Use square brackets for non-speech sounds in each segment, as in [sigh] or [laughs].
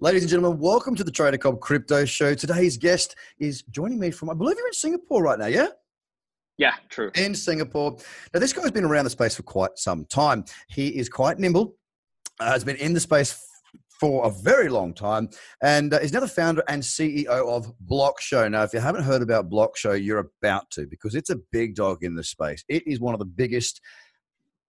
Ladies and gentlemen, welcome to the Trader Cobb Crypto Show. Today's guest is joining me from, I believe you're in Singapore right now, yeah? Yeah, true. In Singapore. Now, this guy's been around the space for quite some time. He is quite nimble, uh, has been in the space for a very long time, and uh, is now the founder and CEO of Blockshow. Now, if you haven't heard about Blockshow, you're about to because it's a big dog in the space. It is one of the biggest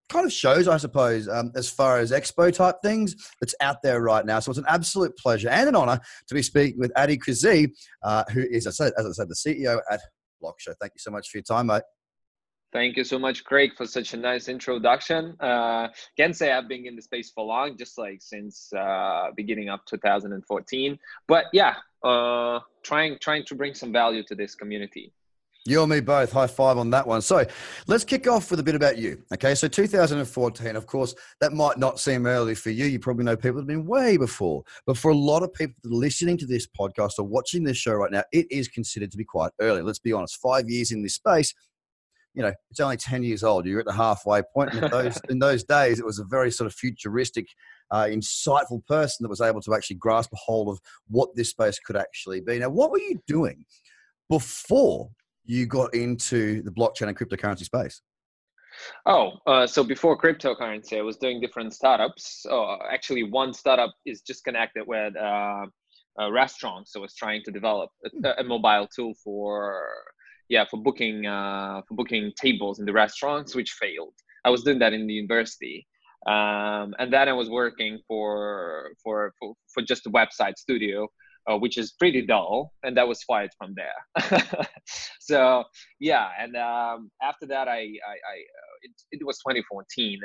kind of shows, I suppose, um, as far as expo type things that's out there right now. So it's an absolute pleasure and an honor to be speaking with Addy Crezee, uh, who is, as I, said, as I said, the CEO at Blockshow. Thank you so much for your time, mate. Thank you so much, Craig, for such a nice introduction. Uh, can say I've been in the space for long, just like since uh, beginning of 2014. But yeah, uh, trying trying to bring some value to this community. You and me both. High five on that one. So let's kick off with a bit about you. Okay. So 2014, of course, that might not seem early for you. You probably know people that have been way before. But for a lot of people listening to this podcast or watching this show right now, it is considered to be quite early. Let's be honest. Five years in this space, you know, it's only 10 years old. You're at the halfway point. And in those, [laughs] in those days, it was a very sort of futuristic, uh, insightful person that was able to actually grasp a hold of what this space could actually be. Now, what were you doing before you got into the blockchain and cryptocurrency space? Oh, uh, so before cryptocurrency, I was doing different startups. Oh, actually, one startup is just connected with uh, restaurants. So I was trying to develop a, hmm. a, mobile tool for yeah for booking uh, for booking tables in the restaurants, which failed. I was doing that in the university, um, and then I was working for for for, for just a website studio uh, which is pretty dull, and that was fired from there. [laughs] so yeah, and um, after that, I, I, I uh, it, it, was 2014.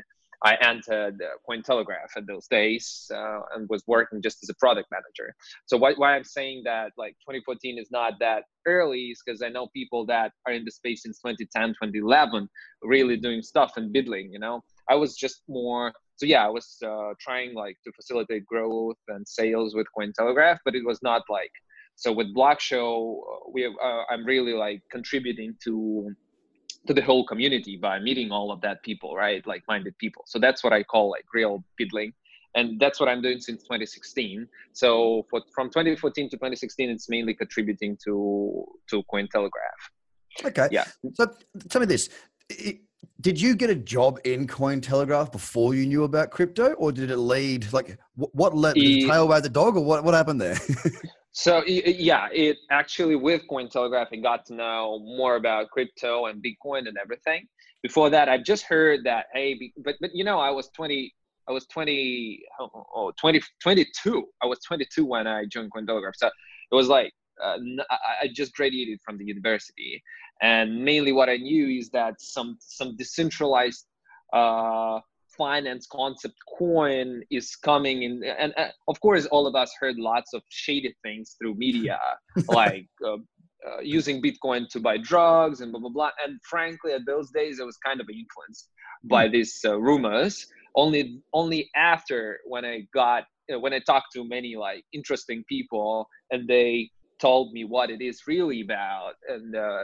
I entered Cointelegraph at those days uh, and was working just as a product manager. So why, why I'm saying that like 2014 is not that early is because I know people that are in the space since 2010, 2011, really doing stuff and biddling. You know, I was just more so yeah, I was uh, trying like to facilitate growth and sales with Cointelegraph, but it was not like so with Blockshow. Uh, we uh, I'm really like contributing to to the whole community by meeting all of that people, right? Like minded people. So that's what I call like real biddling. And that's what I'm doing since 2016. So for, from 2014 to 2016, it's mainly contributing to to Cointelegraph. Okay. Yeah. So tell me this: did you get a job in Cointelegraph before you knew about crypto, or did it lead like what led the tail wag the dog, or what what happened there? [laughs] so yeah, it actually with Cointelegraph, I got to know more about crypto and Bitcoin and everything. Before that, I've just heard that hey, but but you know, I was twenty. I was 20, oh, 20, 22. I was 22 when I joined Cointelegraph. So it was like uh, I just graduated from the university, and mainly what I knew is that some some decentralized uh, finance concept coin is coming in, and uh, of course, all of us heard lots of shady things through media, [laughs] like. Uh, uh, using Bitcoin to buy drugs and blah blah blah. And frankly, at those days, I was kind of influenced by hmm. these uh, rumors. Only only after when I got when I talked to many like interesting people and they told me what it is really about and uh,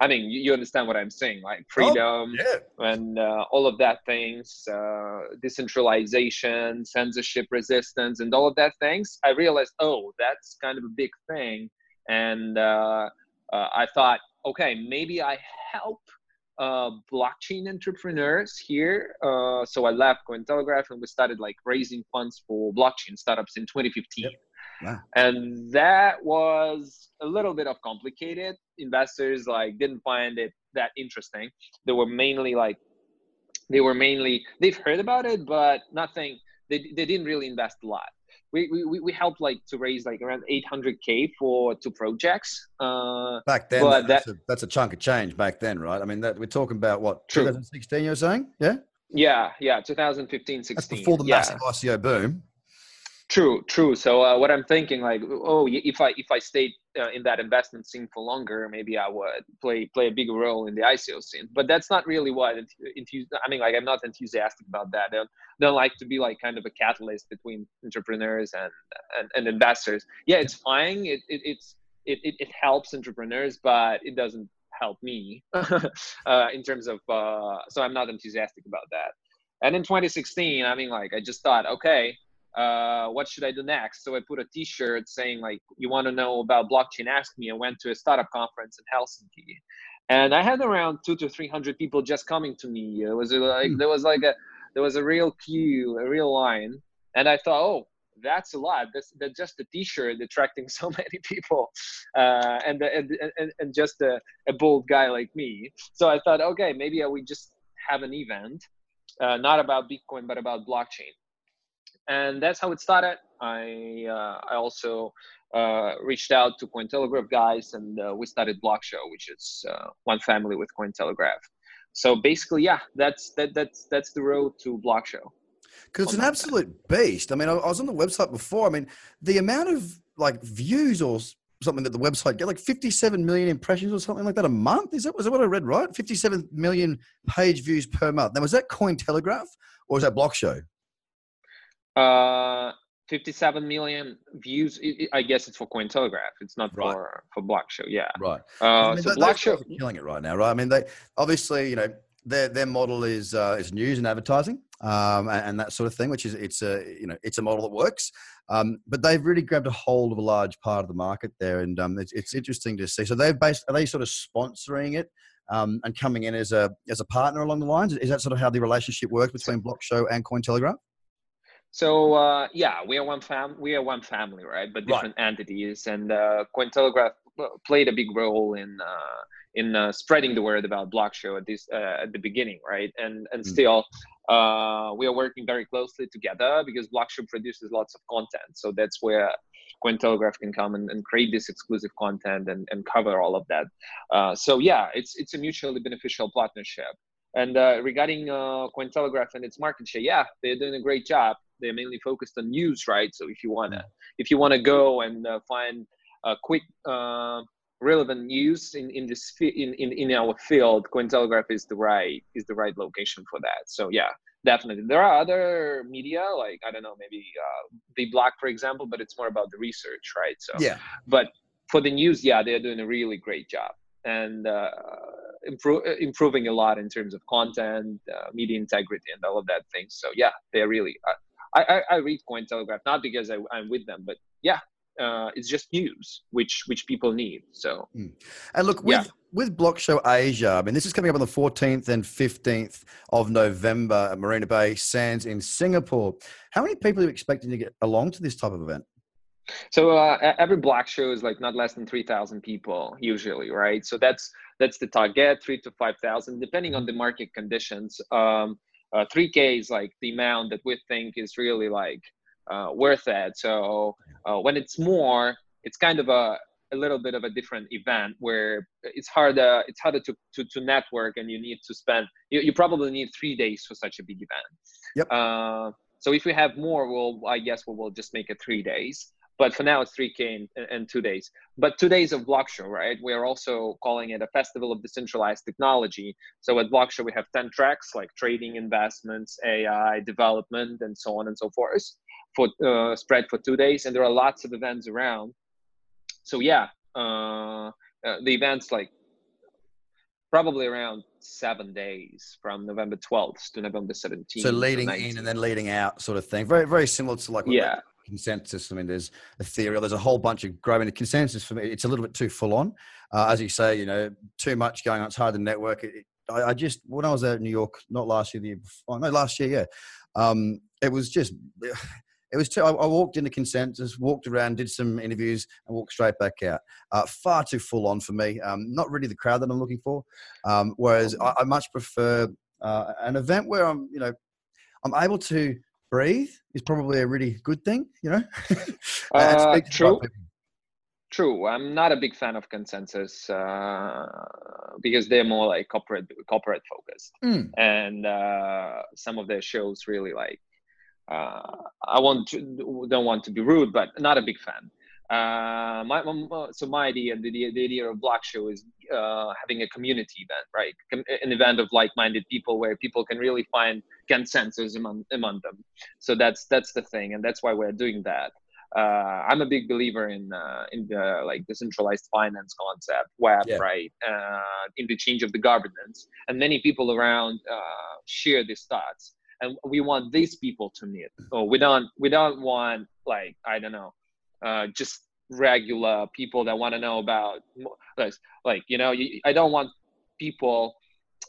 i mean you, you, understand what i'm saying like oh, freedom oh, yeah. and uh, all of that things uh, decentralization censorship resistance and all of that things i realized oh that's kind of a big thing and uh, uh, i thought okay maybe i help uh, blockchain entrepreneurs here. Uh, so I left Cointelegraph and we started like raising funds for blockchain startups in 2015. Yep. And that was a little bit of complicated. Investors like didn't find it that interesting. They were mainly like they were mainly they've heard about it, but nothing. They they didn't really invest a lot. We, we, we helped like to raise like around 800k for two projects. Uh, back then, that, that's, a, that's a chunk of change. Back then, right? I mean, that we're talking about what 2016. You're saying, yeah? Yeah, yeah, 2015, 16. That's before the massive yeah. ICO boom. True, true. So uh, what I'm thinking, like, oh, if I if I stayed uh, in that investment scene for longer, maybe I would play play a bigger role in the ICO scene. But that's not really what I mean, like, I'm not enthusiastic about that. I don't, don't like to be like kind of a catalyst between entrepreneurs and and, and investors. Yeah, it's fine. It, it it's it, it, it helps entrepreneurs, but it doesn't help me [laughs] uh, in terms of. Uh, so I'm not enthusiastic about that. And in 2016, I mean, like, I just thought, okay uh, what should I do next? So I put a T-shirt saying like, "You want to know about blockchain? Ask me." I went to a startup conference in Helsinki, and I had around two to three hundred people just coming to me. It was like mm. there was like a there was a real queue, a real line, and I thought, oh, that's a lot. That's, that's just a T-shirt attracting [laughs] so many people, uh, and, and, and and just a, a bold guy like me. So I thought, okay, maybe I would just have an event, uh, not about Bitcoin but about blockchain, and that's how it started. I uh, I also uh, reached out to Cointelegraph guys, and uh, we started Block Show, which is uh, one family with Cointelegraph. So basically, yeah, that's that that's that's the road to Block Show because it's an absolute beast. I mean, I, I, was on the website before. I mean, the amount of like views or something that the website get like 57 million impressions or something like that a month. Is that was that what I read right? 57 million page views per month. Now was that Cointelegraph or was that Block Show? Uh, 57 million views. I guess it's for Cointelegraph. It's not right. for for Block Show. Yeah. Right. Uh, I mean, so Block Show killing it right now, right? I mean, they obviously you know their their model is uh, is news and advertising um, and, and, that sort of thing, which is it's a you know it's a model that works. Um, but they've really grabbed a hold of a large part of the market there, and um, it's, it's interesting to see. So they've based are they sort of sponsoring it um, and coming in as a as a partner along the lines? Is that sort of how the relationship works between Block Show and Cointelegraph? So uh, yeah, we are one fam. We are one family, right? But different right. entities, and uh, Cointelegraph played a big role in uh, in uh, spreading the word about block show at this uh, at the beginning right and and mm. still uh, we are working very closely together because block show produces lots of content so that's where Cointelegraph can come and, and create this exclusive content and, and cover all of that uh, so yeah it's it's a mutually beneficial partnership and uh, regarding uh, Cointelegraph and its market share yeah they're doing a great job. They're mainly focused on news right? So if you want to mm. if you want to go and find a quick relevant news in in this in, in in our field cointelegraph is the right is the right location for that. So yeah definitely. There are other media like i don't know maybe uh, the block for example but it's more about the research right? So yeah. but for the news yeah they're doing a really great job and uh, improve, improving a lot in terms of content uh, media integrity and all of that things so yeah they're really uh, I, I, I read Cointelegraph not because I, I'm with them, but yeah, uh, it's just news which which people need so mm. and look with yeah. with block show asia i mean this is coming up on the 14th and 15th of november at marina bay sands in singapore how many people are you expecting to get along to this type of event so uh, every block show is like not less than 3000 people usually right so that's that's the target 3 to 5000 depending on the market conditions um, uh, 3k is like the amount that we think is really like uh, worth it. So uh, when it's more, it's kind of a, a little bit of a different event where it's harder it's harder to, to, to network and you need to spend you, you probably need three days for such a big event. Yep. Uh, so if we have more, we'll I guess we will just make it three days. But for now, it's 3K in, in two days. But two days of Block Show, right? We are also calling it a festival of decentralized technology. So at Block Show, we have 10 tracks like trading, investments, AI, development, and so on and so forth for uh, spread for two days, and there are lots of events around. So yeah, uh, uh, the events like probably around seven days from November 12th to November 17th. So leading in and then leading out, sort of thing. Very very similar to like yeah. Consensus. I mean, there's Ethereum. There's a whole bunch of growing. The consensus for me, it's a little bit too full on. Uh, as you say, you know, too much going on. It's hard to network. It, I, I, just when I was out in New York, not last year, the year before, no, last year, yeah. Um, it was just [sighs] it was too, I, I, walked into consensus, walked around, did some interviews, and walked straight back out. Uh, far too full on for me. Um, not really the crowd that I'm looking for. Um, whereas I, I, much prefer uh, an event where I'm, you know, I'm able to breathe is probably a really good thing. You know, [laughs] uh, true. True. I'm not a big fan of consensus uh, because they're more like corporate corporate focused, mm. and uh, some of their shows really like uh, I want to, don't want to be rude, but not a big fan. Uh, my, my, so my idea, the, the idea of Block Show is uh, having a community event, right? An event of like-minded people where people can really find consensus among, among them. So that's that's the thing, and that's why we're doing that. Uh, I'm a big believer in uh, in the like decentralized finance concept, web, yeah. right? Uh, in the change of the governance, and many people around uh, share these thoughts and we want these people to meet or we don't we don't want like i don't know uh, just regular people that want to know about like, like you know i don't want people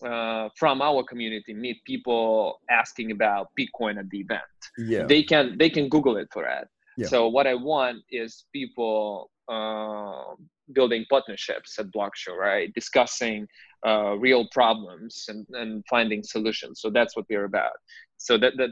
uh, from our community meet people asking about bitcoin at the event. Yeah. They can they can google it for that. Yeah. so what i want is people uh, building partnerships at block show right? Discussing uh, real problems and, and finding solutions. So that's what we're about. So that that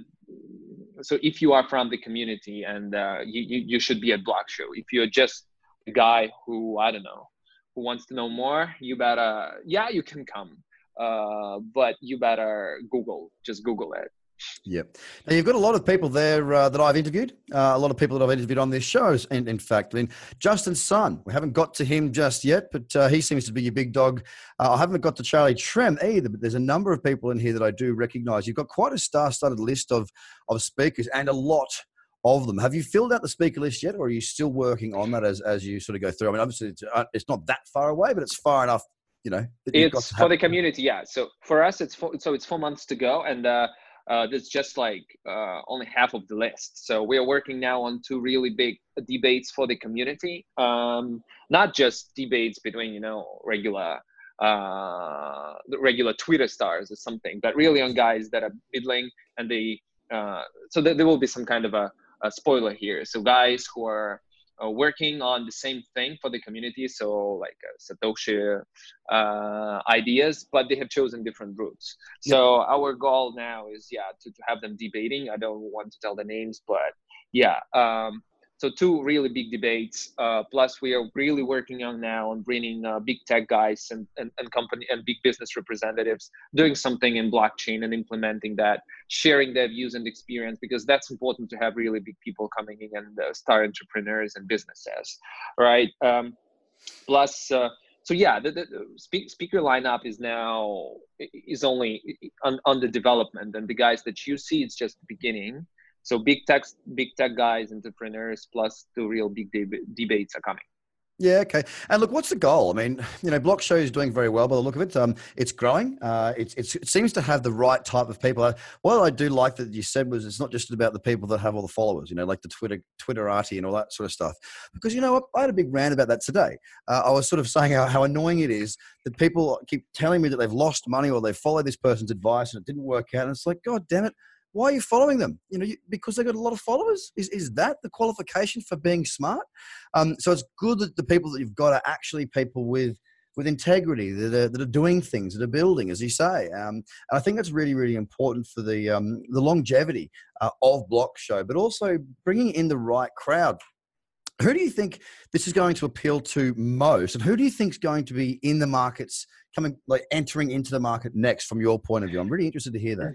so if you are from the community and uh, you, you should be at block show. If you're just a guy who i don't know who wants to know more you better yeah you can come. Uh, but you better google just google it Yep. Now you've got a lot of people there uh, that I've interviewed. Uh, a lot of people that I've interviewed on this shows. And in fact, I mean, Justin Sun. We haven't got to him just yet, but uh, he seems to be your big dog. Uh, I haven't got to Charlie Shrem either. But there's a number of people in here that I do recognise. You've got quite a star-studded list of of speakers and a lot of them. Have you filled out the speaker list yet, or are you still working on that as as you sort of go through? I mean, obviously it's, uh, it's not that far away, but it's far enough. You know, that you've got it's for the community yeah so for us it's four, so it's four months to go and uh that's just like uh, only half of the list. So we are working now on two really big debates for the community. Um, not just debates between you know regular uh, regular Twitter stars or something, but really on guys that are middling and they. Uh, so there, there will be some kind of a, a spoiler here. So guys who are uh, working on the same thing for the community so like uh, satoshi uh, ideas but they have chosen different routes. So our goal now is yeah to, to have them debating. I don't want to tell the names but yeah um, so two really big debates uh, plus we are really working on now on bringing uh, big tech guys and, and, and company and big business representatives doing something in blockchain and implementing that sharing their views and experience because that's important to have really big people coming in and uh, start entrepreneurs and businesses right? Um, plus uh, so yeah the, the, speak, speaker lineup is now is only on, on the development and the guys that you see it's just the beginning so big tech big tech guys entrepreneurs plus two real big deb- debates are coming Yeah, okay. And look, what's the goal? I mean, you know, Block Show is doing very well by the look of it. Um, it's growing. Uh, it's, it's, it seems to have the right type of people. Uh, What I do like that you said was it's not just about the people that have all the followers, you know, like the Twitter Twitterati and all that sort of stuff. Because you know I had a big rant about that today. Uh, I was sort of saying how, how annoying it is that people keep telling me that they've lost money or they've followed this person's advice and it didn't work out. And it's like, God damn it. Why are you following them? You know, you, because they've got a lot of followers. Is is that the qualification for being smart? Um, so it's good that the people that you've got are actually people with with integrity that are, that are doing things that are building, as you say. Um, and I think that's really really important for the um, the longevity uh, of Block Show, but also bringing in the right crowd. Who do you think this is going to appeal to most, and who do you think is going to be in the markets coming, like entering into the market next, from your point of view? I'm really interested to hear that.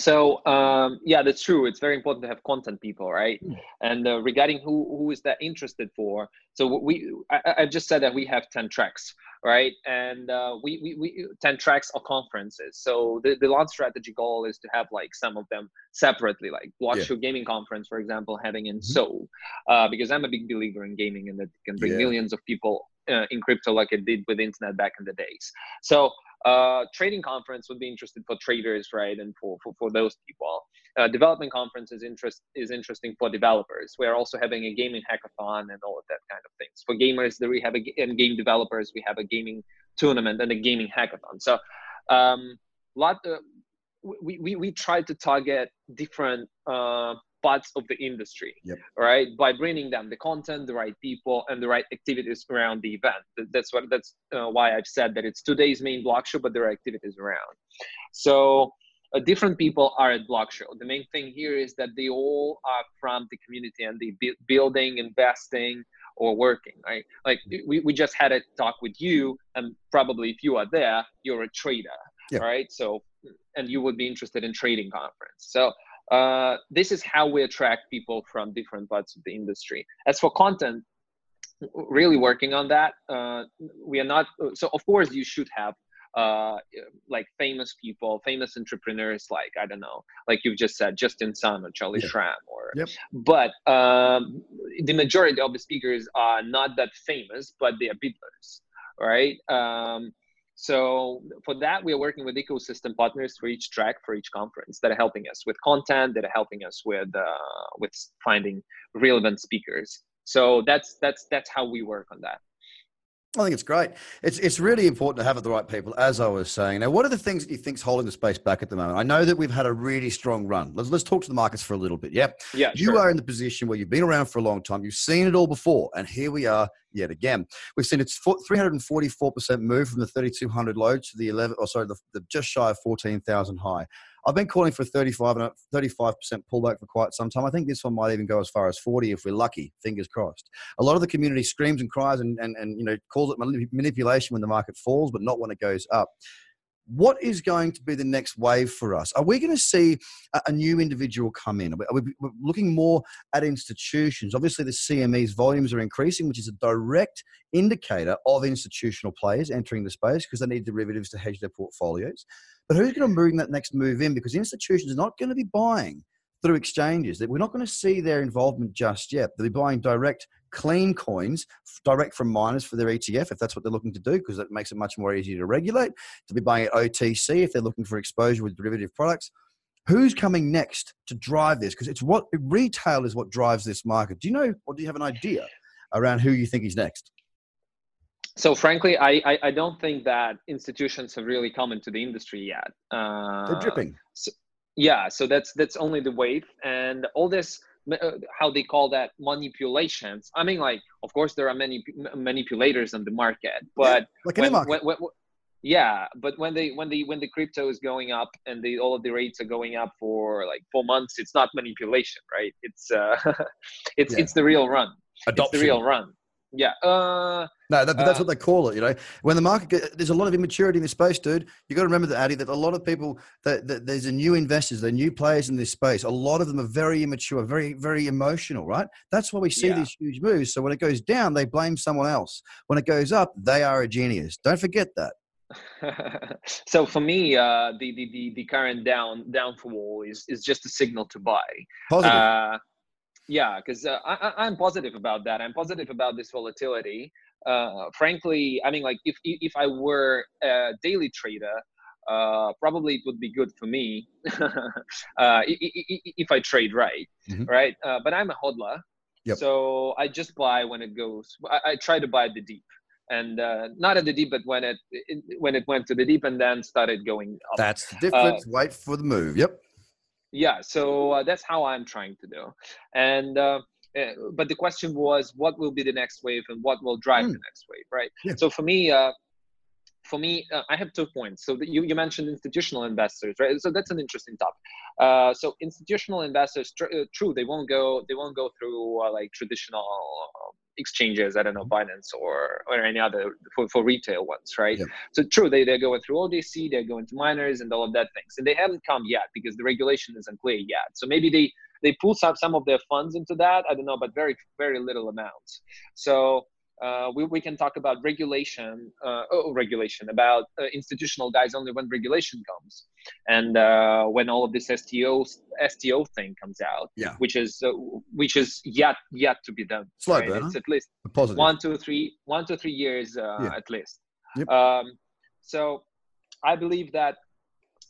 So um, yeah that's true it's very important to have content people right Mm. and uh, regarding who who is that interested for so we I, I just said that we have 10 tracks right and uh, we, we we 10 tracks or conferences so the, the launch strategy goal is to have like some of them separately like block Yeah. gaming conference for example having in Mhm. seoul uh, because i'm a big believer in gaming and that it can bring Yeah. millions of people uh, in crypto like it did with internet back in the days so uh, trading conference would be interested for traders, right, and for for, for those people. Uh, development conference is interest is interesting for developers. We are also having a gaming hackathon and all of that kind of things. For gamers, there we have a and game developers, we have a gaming tournament and a gaming hackathon. So, um, lot uh, we, we we try to target different uh, parts of the industry, Yep. right, by bringing them the content, the right people, and the right activities around the event. That's what that's uh, why I've said that it's today's main block show, but there are activities around. So uh, different people are at block show. The main thing here is that they all are from the community and they bu- building, investing, or working. Right? Like we, we just had a talk with you, and probably if you are there, you're a trader, Yeah. right? So and you would be interested in trading conference. So uh, this is how we attract people from different parts of the industry. As for content, really working on that. Uh, we are not so. Of course, you should have uh, like famous people, famous entrepreneurs, like I don't know, like you've just said, Justin Sun or Charlie Yeah. Shrem, or. Yep. But um, the majority of the speakers are not that famous, but they are builders, right? Um, So for that, we are working with ecosystem partners for each track, for each conference that are helping us with content, that are helping us with uh, with finding relevant speakers. So that's that's that's how we work on that. I think it's great. It's it's really important to have it the right people, as I was saying. Now, what are the things that you think's holding the space back at the moment? I know that we've had a really strong run. Let's let's talk to the markets for a little bit. Yeah, yeah. You sure. are in the position where you've been around for a long time. You've seen it all before, and here we are yet again. We've seen it's 344 percent move from the 3,200 low to the 11, or sorry, the, the just shy of 14,000 high. I've been calling for 35 and 35% pullback for quite some time. I think this one might even go as far as 40 if we're lucky. Fingers crossed. A lot of the community screams and cries and, and, and you know calls it manipulation when the market falls, but not when it goes up. What is going to be the next wave for us? Are we going to see a, new individual come in? Are we, are looking more at institutions? Obviously, the CME's volumes are increasing, which is a direct indicator of institutional players entering the space because they need derivatives to hedge their portfolios. But who's going to bring that next move in? Because institutions are not going to be buying through exchanges. That we're not going to see their involvement just yet. They'll be buying direct, clean coins, direct from miners for their ETF, if that's what they're looking to do, because it makes it much more easy to regulate. To be buying at OTC if they're looking for exposure with derivative products. Who's coming next to drive this? Because it's what retail is what drives this market. Do you know, or do you have an idea around who you think is next? so frankly, I, I, I don't think that institutions have really come into the industry yet. Uh, They're dripping. So, yeah, so that's that's only the wave, and all this uh, how they call that manipulations. I mean, like, of course, there are many manipulators in the market, but yeah, like when, market. When, when, yeah, but when they when the when the crypto is going up and the all of the rates are going up for like four months, it's not manipulation, right? It's uh, [laughs] it's yeah. it's the real run. Adoption. It's the real run. Yeah. Uh, no, that, but that's uh, what they call it. You know, when the market there's a lot of immaturity in this space, dude. You got to remember that, Addy, that a lot of people that, that there's a new investors, they're new players in this space. A lot of them are very immature, very very emotional, right? That's why we see yeah. these huge moves. So when it goes down, they blame someone else. When it goes up, they are a genius. Don't forget that. [laughs] so for me, uh, the, the the the current down downfall is is just a signal to buy. Positive. Uh, yeah because uh, I, am positive about that i'm positive about this volatility uh, frankly i mean like if if i were a daily trader uh, probably it would be good for me [laughs] uh, if i trade right mm-hmm. right uh, but i'm a hodler yep. so i just buy when it goes i, I try to buy the deep and uh, not at the deep, but when it, it, when it went to the deep and then started going up. That's the difference. Uh, Wait for the move. Yep yeah so uh, that's how i'm trying to do and uh, but the question was what will be the next wave and what will drive mm. the next wave right yeah. so for me uh, for me uh, i have two points. So you, you mentioned institutional investors right? So that's an interesting topic. Uh, so institutional investors tr- true they won't go they won't go through like traditional exchanges i don't know binance or or any other for, for retail ones right? Yeah. so true they, they're going through OTC they're going to miners and all of that things. And they haven't come yet because the regulation isn't clear yet. So maybe they they pull some, some of their funds into that i don't know but very very little amounts. So uh, we, we can talk about regulation, uh, oh, regulation about uh, institutional guys only when regulation comes, and uh, when all of this STO STO thing comes out, yeah. which is uh, which is yet yet to be done. Slow right? burn, It's huh? at least Positive. one, two, three, one to three years uh, yeah. at least. Yep. Um, so I believe that,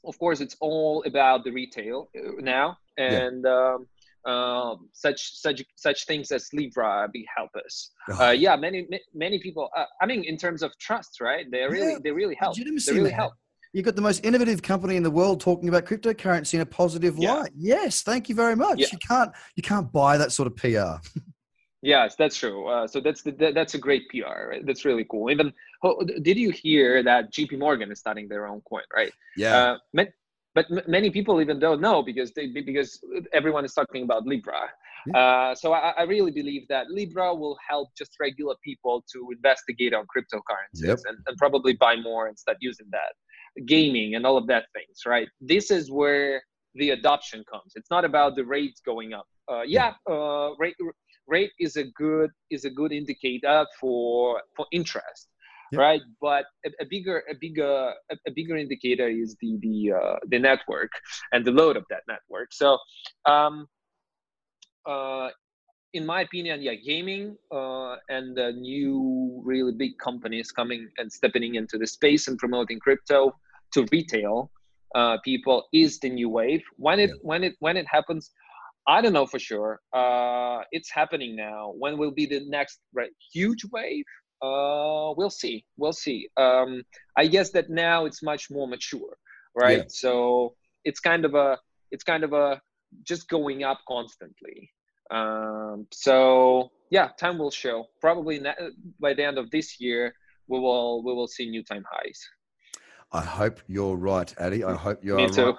of course, it's all about the retail now, and. Yeah. Um, um, such such such things as Libra be help us. Uh, yeah, many many people. Uh, I mean, in terms of trust, right? They really yeah, they really help. They really help. You've got the most innovative company in the world talking about cryptocurrency in a positive yeah. light. Yes, thank you very much. Yeah. You can't you can't buy that sort of PR. [laughs] yes, that's true. Uh, so that's the, that's a great PR. Right? That's really cool. Even oh, did you hear that J.P. Morgan is starting their own coin? Right. Yeah. Uh, but m- many people even don't know because they because everyone is talking about Libra. Yeah. Uh, so I, I, really believe that Libra will help just regular people to investigate on cryptocurrencies yep. and, and probably buy more and start using that gaming and all of that things right this is where the adoption comes it's not about the rates going up uh, yeah uh, rate rate is a good is a good indicator for for interest yep. right? But a, a, bigger a bigger a, bigger indicator is the the uh, the network and the load of that network. So. Um, uh, in my opinion, yeah, gaming uh, and the new really big companies coming and stepping into the space and promoting crypto to retail uh, people is the new wave. When it yeah. when it when it happens, I don't know for sure. Uh, it's happening now. When will be the next right, huge wave? Uh, we'll see. We'll see. Um, I guess that now it's much more mature, right? Yeah. So it's kind of a it's kind of a just going up constantly. Um, so yeah, time will show. Probably by the end of this year, we will we will see new time highs. I hope you're right, Addy. I hope you're Me too. right.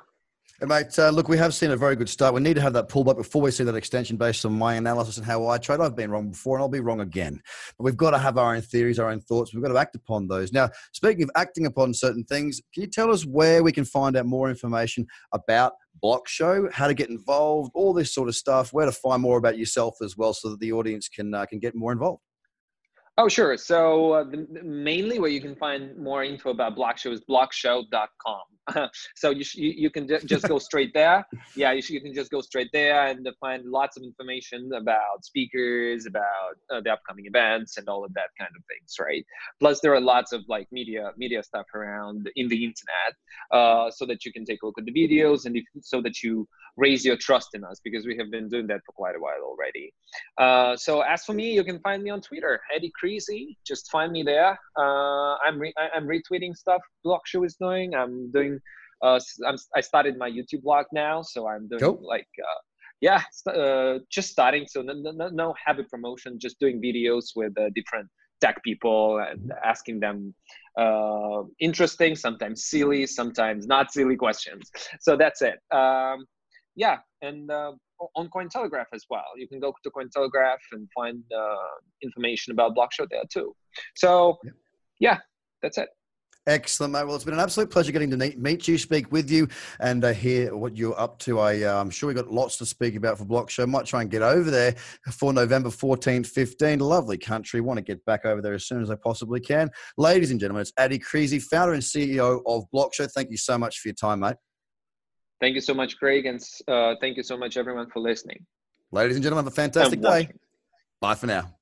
Mate, uh, look, we have seen a very good start. We need to have that pullback before we see that extension based on my analysis and how I trade. I've been wrong before and I'll be wrong again. But we've got to have our own theories, our own thoughts. We've got to act upon those. Now, speaking of acting upon certain things, can you tell us where we can find out more information about Block Show, how to get involved, all this sort of stuff, where to find more about yourself as well so that the audience can, uh, can get more involved? Oh, sure. So uh, the, mainly where you can find more info about Block Show is blockshow.com. [laughs] so you, sh- you, you can just go straight there. Yeah, you, sh- you can just go straight there and find lots of information about speakers, about uh, the upcoming events, and all of that kind of things, right? Plus, there are lots of like media media stuff around in the internet, uh, so that you can take a look at the videos and if, so that you raise your trust in us because we have been doing that for quite a while already. Uh, so as for me, you can find me on Twitter, Eddie Crezee. Just find me there. Uh, I'm re- I'm retweeting stuff Block Show is doing. I'm doing. Uh, I'm, I started my YouTube blog now, so I'm doing cool. like. Uh, yeah, uh, just starting. So no, no, no habit promotion. Just doing videos with uh, different tech people and asking them uh, interesting, sometimes silly, sometimes not silly questions. So that's it. Um, yeah, and uh, on Cointelegraph as well. You can go to Cointelegraph and find uh, information about Blockshow there too. So, yeah, yeah that's it. Excellent, mate. Well, it's been an absolute pleasure getting to meet you, speak with you, and uh, hear what you're up to. I, am uh, sure we've got lots to speak about for Block Show. Might try and get over there for November 14th, 15. Lovely country. Want to get back over there as soon as I possibly can. Ladies and gentlemen, it's Addy Crezee, founder and CEO of Block Show. Thank you so much for your time, mate. Thank you so much, Craig, and uh, thank you so much, everyone, for listening. Ladies and gentlemen, have a fantastic day. Bye for now.